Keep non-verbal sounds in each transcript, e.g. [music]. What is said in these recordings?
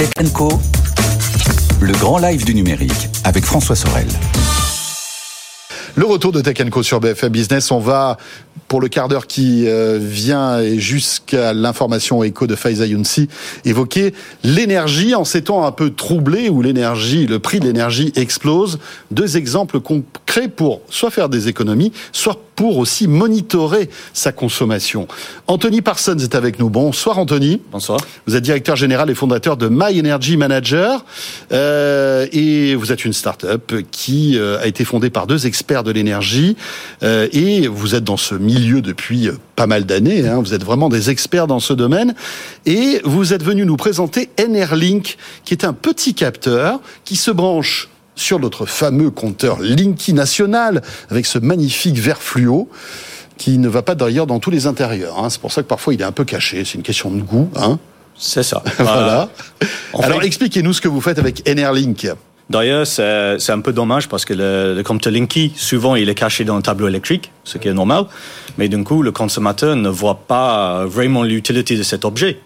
Tech Co. Le grand live du numérique avec François Sorel. Le retour de Tech Co sur BFM Business, on va pour le quart d'heure qui euh, vient et jusqu'à l'information écho de Faiza Younsi évoquer l'énergie en ces temps un peu troublés où l'énergie, le prix de l'énergie explose. Deux exemples concrets pour soit faire des économies, soit pour aussi monitorer sa consommation. Anthony Parsons est avec nous. Bonsoir Anthony. Bonsoir. Vous êtes directeur général et fondateur de My Energy Manager euh, et vous êtes une start-up qui euh, a été fondée par deux experts de l'énergie euh, et vous êtes dans ce milieu depuis euh, pas mal d'années. Hein. Vous êtes vraiment des experts dans ce domaine et vous êtes venu nous présenter NRLink qui est un petit capteur qui se branche sur notre fameux compteur Linky National avec ce magnifique vert fluo qui ne va pas d'ailleurs dans tous les intérieurs. Hein. C'est pour ça que parfois il est un peu caché. C'est une question de goût. Hein. C'est ça. [laughs] voilà. en Alors fait- expliquez-nous ce que vous faites avec NRLink. D'ailleurs, c'est c'est un peu dommage parce que le, le compteur Linky, souvent, il est caché dans le tableau électrique, ce qui est normal. Mais d'un coup, le consommateur ne voit pas vraiment l'utilité de cet objet.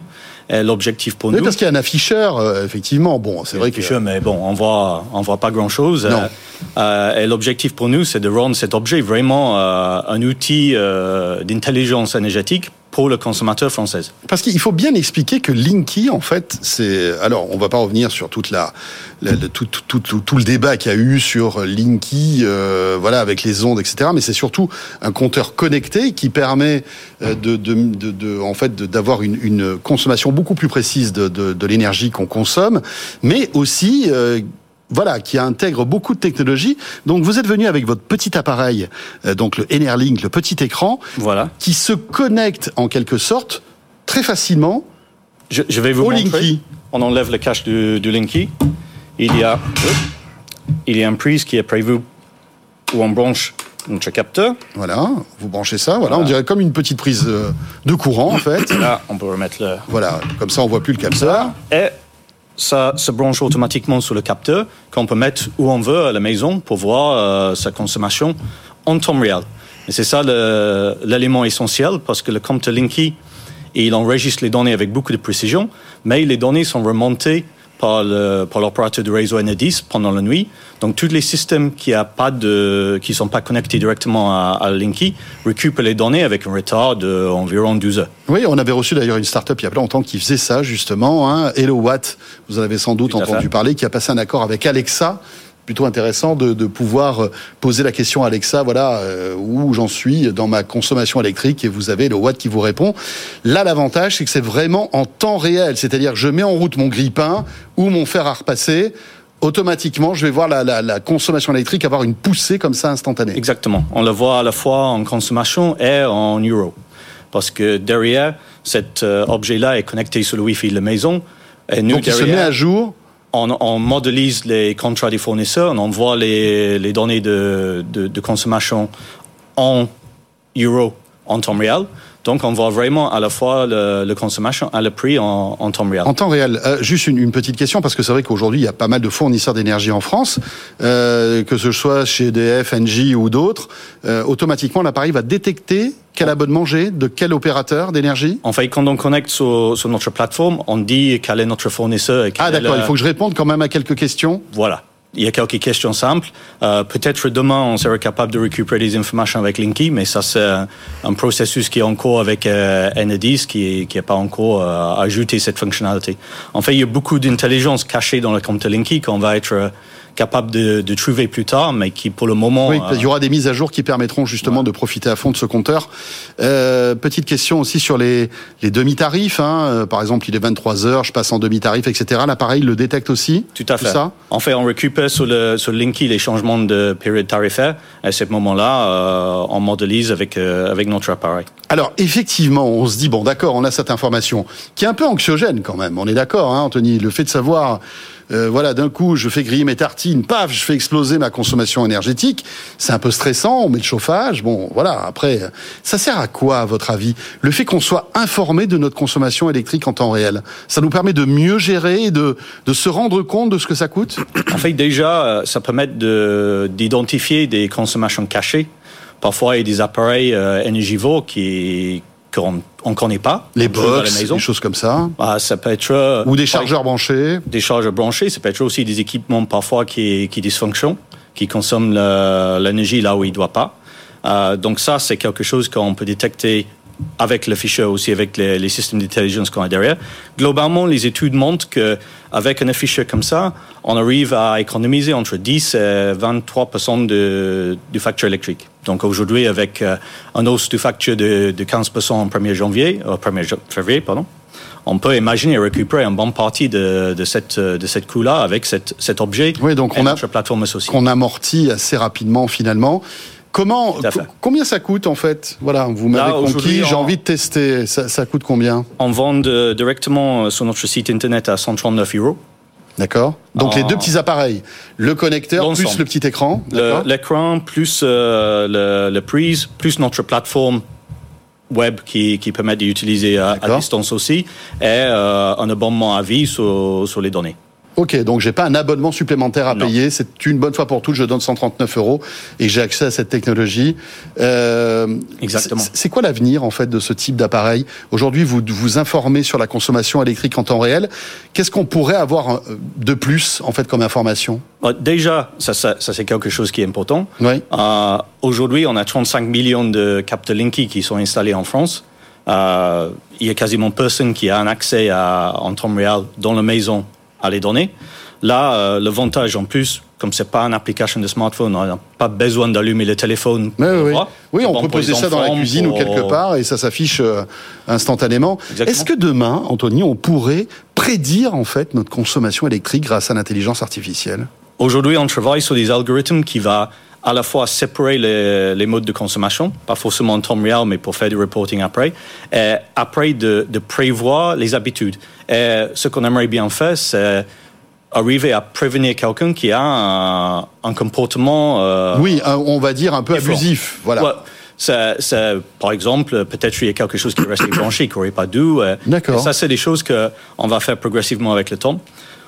Et l'objectif pour Oui, nous, parce qu'il y a un afficheur, euh, effectivement. Bon, c'est vrai que chose, mais bon, on voit, on voit pas grand chose. Non. et l'objectif pour nous, c'est de rendre cet objet vraiment euh, un outil euh, d'intelligence énergétique pour le consommateur français. Parce qu'il faut bien expliquer que Linky, en fait, c'est. Alors, on va pas revenir sur toute la, tout, le débat qu'il y a eu sur Linky, euh, voilà, avec les ondes, etc. Mais c'est surtout un compteur connecté qui permet euh, de, de, de, en fait, d'avoir une, une consommation beaucoup plus précise de l'énergie qu'on consomme, mais aussi. euh, voilà, qui intègre beaucoup de technologies. Donc, vous êtes venu avec votre petit appareil, euh, donc le NRLink, le petit écran, Voilà. qui se connecte en quelque sorte très facilement Je, je vais vous au montrer. Linky. On enlève le cache du, du Linky. Il y a, il y a une prise qui est prévue où on branche notre capteur. Voilà, vous branchez ça, voilà, on dirait comme une petite prise euh, de courant en fait. Là, on peut remettre le. Voilà, comme ça on voit plus le capteur. Et ça se branche automatiquement sur le capteur qu'on peut mettre où on veut à la maison pour voir euh, sa consommation en temps réel. Et c'est ça l'élément essentiel parce que le compteur Linky, il enregistre les données avec beaucoup de précision, mais les données sont remontées par l'opérateur de réseau Enedis pendant la nuit. Donc tous les systèmes qui qui sont pas connectés directement à, à Linky récupèrent les données avec un retard d'environ 12 heures. Oui, on avait reçu d'ailleurs une start-up il y a pas longtemps qui faisait ça justement. Hein. Hello Watt, vous en avez sans doute entendu parler, qui a passé un accord avec Alexa. Plutôt intéressant de, de pouvoir euh, poser la question à Alexa, voilà euh, où j'en suis dans ma consommation électrique et vous avez le Watt qui vous répond. Là, l'avantage, c'est que c'est vraiment en temps réel, c'est-à-dire je mets en route mon grille-pain ou mon fer à repasser. Automatiquement, je vais voir la, la- la consommation électrique avoir une poussée comme ça instantanée. Exactement. On le voit à la fois en consommation et en euros. Parce que derrière, cet euh, objet-là est connecté sur le Wi-Fi de la maison. Et nous, Donc, il se met à jour. On, on modélise les contrats des fournisseurs, on envoie les, données de, de, de consommation en euros en temps réel. Donc, on voit vraiment à la fois le, le consommation et le prix en, en temps réel. En temps réel, Euh, juste une, une petite question parce que c'est vrai qu'aujourd'hui il y a pas mal de fournisseurs d'énergie en France, euh, que ce soit chez EDF, Engie ou d'autres. euh, automatiquement, l'appareil va détecter quel abonnement j'ai, de quel opérateur d'énergie. En fait, quand on connecte sur, sur notre plateforme, on dit quel est notre fournisseur. Et quel Ah est d'accord, le- il faut que je réponde quand même à quelques questions. Voilà. Il y a quelques questions simples. Euh, Peut-être demain, on sera capable de récupérer des informations avec Linky, mais ça, c'est un, processus qui est en cours avec euh, qui n'est pas encore euh, ajouté cette fonctionnalité. En fait, il y a beaucoup d'intelligence cachée dans le compte Linky qu'on va être euh, capable de, de trouver plus tard, mais qui, pour le moment... Oui, euh, il y aura des mises à jour qui permettront justement de profiter à fond de ce compteur. Euh, petite question aussi sur les, les demi-tarifs. Hein. Euh, Par exemple, il est 23 heures, je passe en demi-tarif, etc. L'appareil le détecte aussi. Tout à fait. ça? En fait, on récupère sur le sur Linky les changements de période tarifaire. À ce moment-là, euh, on modélise avec euh, avec notre appareil. Alors effectivement, on se dit bon d'accord, on a cette information qui est un peu anxiogène quand même. On est d'accord, hein, Anthony. Le fait de savoir, euh, voilà, d'un coup, je fais griller mes tartines, paf, je fais exploser ma consommation énergétique. C'est un peu stressant. On met le chauffage. Bon, voilà. Après, ça sert à quoi, à votre avis Le fait qu'on soit informé de notre consommation électrique en temps réel, ça nous permet de mieux gérer, et de de se rendre compte de ce que ça coûte? En fait, déjà, euh, ça permet de d'identifier des consommations cachées. Parfois, il y a des appareils euh, énergivores qui qu'on ne connaît pas. Les box, des choses comme ça. Ah, ça peut être euh, Ou des chargeurs branchés. des chargeurs branchés, ça peut être aussi des équipements parfois qui, qui dysfonctionnent, qui consomment l'énergie là où il ne doit pas. Euh, donc ça, c'est quelque chose qu'on peut détecter avec le fichier aussi, avec les, les systèmes d'intelligence qu'on a derrière. Globalement, les études montrent que avec un fichier comme ça, on arrive à économiser entre 10 et 23% de, du facture électrique. Donc aujourd'hui, avec euh, un hausse du facture de, de 15% en 1er janvier, euh, 1er ja- février, pardon, on peut imaginer récupérer une bonne partie de, de cette, euh, de cette coût-là avec cette, cet objet Oui, donc et on a- notre plateforme qu'on amortit assez rapidement finalement. Comment, combien ça coûte en fait? Voilà, vous m'avez conquis, j'ai en- envie de tester. Ça, ça coûte combien? On vend de- directement sur notre site internet à 139 euros. D'accord Donc les deux petits appareils, le connecteur plus le petit écran. L'écran, plus euh, le, le prise, plus notre plateforme web qui, qui permet d'utiliser à, à distance aussi, et euh, un abonnement à vie sur, sur les données. Ok, donc j'ai pas un abonnement supplémentaire à Non. payer. C'est une bonne fois pour toutes. Je donne 139 euros et j'ai accès à cette technologie. Euh, Exactement. c'est- C'est quoi l'avenir en fait de ce type d'appareil? Aujourd'hui, vous vous informez sur la consommation électrique en temps réel. Qu'est-ce qu'on pourrait avoir euh, de plus en fait comme information? Euh, Déjà, ça, ça, ça, c'est quelque chose qui est important. Oui. Euh, Aujourd'hui, on a 35 millions de capteurs Linky qui sont installés en France. Euh, il y a quasiment personne qui a un accès à, en temps réel dans la maison à les données. Là, euh, l'avantage en plus, comme c'est pas une application de smartphone, on n'a pas besoin d'allumer le téléphone. pour Oui, le oui, on peut poser ça dans la cuisine ou quelque part et ça s'affiche euh, instantanément. Est-ce que demain, Anthony, on pourrait prédire en fait notre consommation électrique grâce à l'intelligence artificielle? Aujourd'hui, on travaille sur des algorithmes qui va à la fois séparer les, les modes de consommation, pas forcément en temps réel, mais pour faire du reporting après, et après de, de prévoir les habitudes. Et ce qu'on aimerait bien faire, c'est arriver à prévenir quelqu'un qui a un, un comportement euh, Oui, on va dire un peu Différent. abusif. Voilà. Ouais, c'est- c'est, par exemple, peut-être il y a quelque chose qui est resté [coughs] branché, qui n'aurait pas dû. D'accord. Ça, c'est des choses qu'on va faire progressivement avec le temps.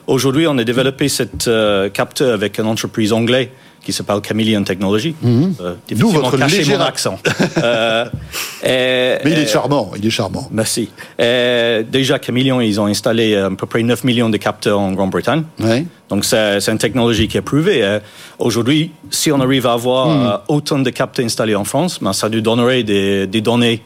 Aujourd'hui, on a développé cette euh, capteur avec une entreprise anglaise qui s'appelle Chameleon Technology. Euh, Mhm. D'où difficilement votre léger accent. [laughs] Euh, et- Mais il est et- charmant, il est charmant. Merci. Et déjà, Chameleon, ils ont installé euh, à peu près 9 millions de capteurs en Grande-Bretagne. Ouais. Donc c'est une technologie qui est prouvée. Euh, Aujourd'hui, si on arrive à avoir euh, autant de capteurs installés en France, ben, ça nous donnerait des, des données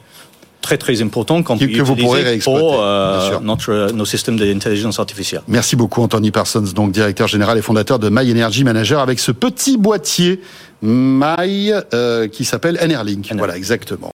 très très importantes qu'on Que- vous pourrez pour euh, notre, nos systèmes d'intelligence artificielle. Merci beaucoup Anthony Parsons, donc directeur général et fondateur de My Energy Manager, avec ce petit boîtier My euh, qui s'appelle. Enerlink. Voilà, exactement.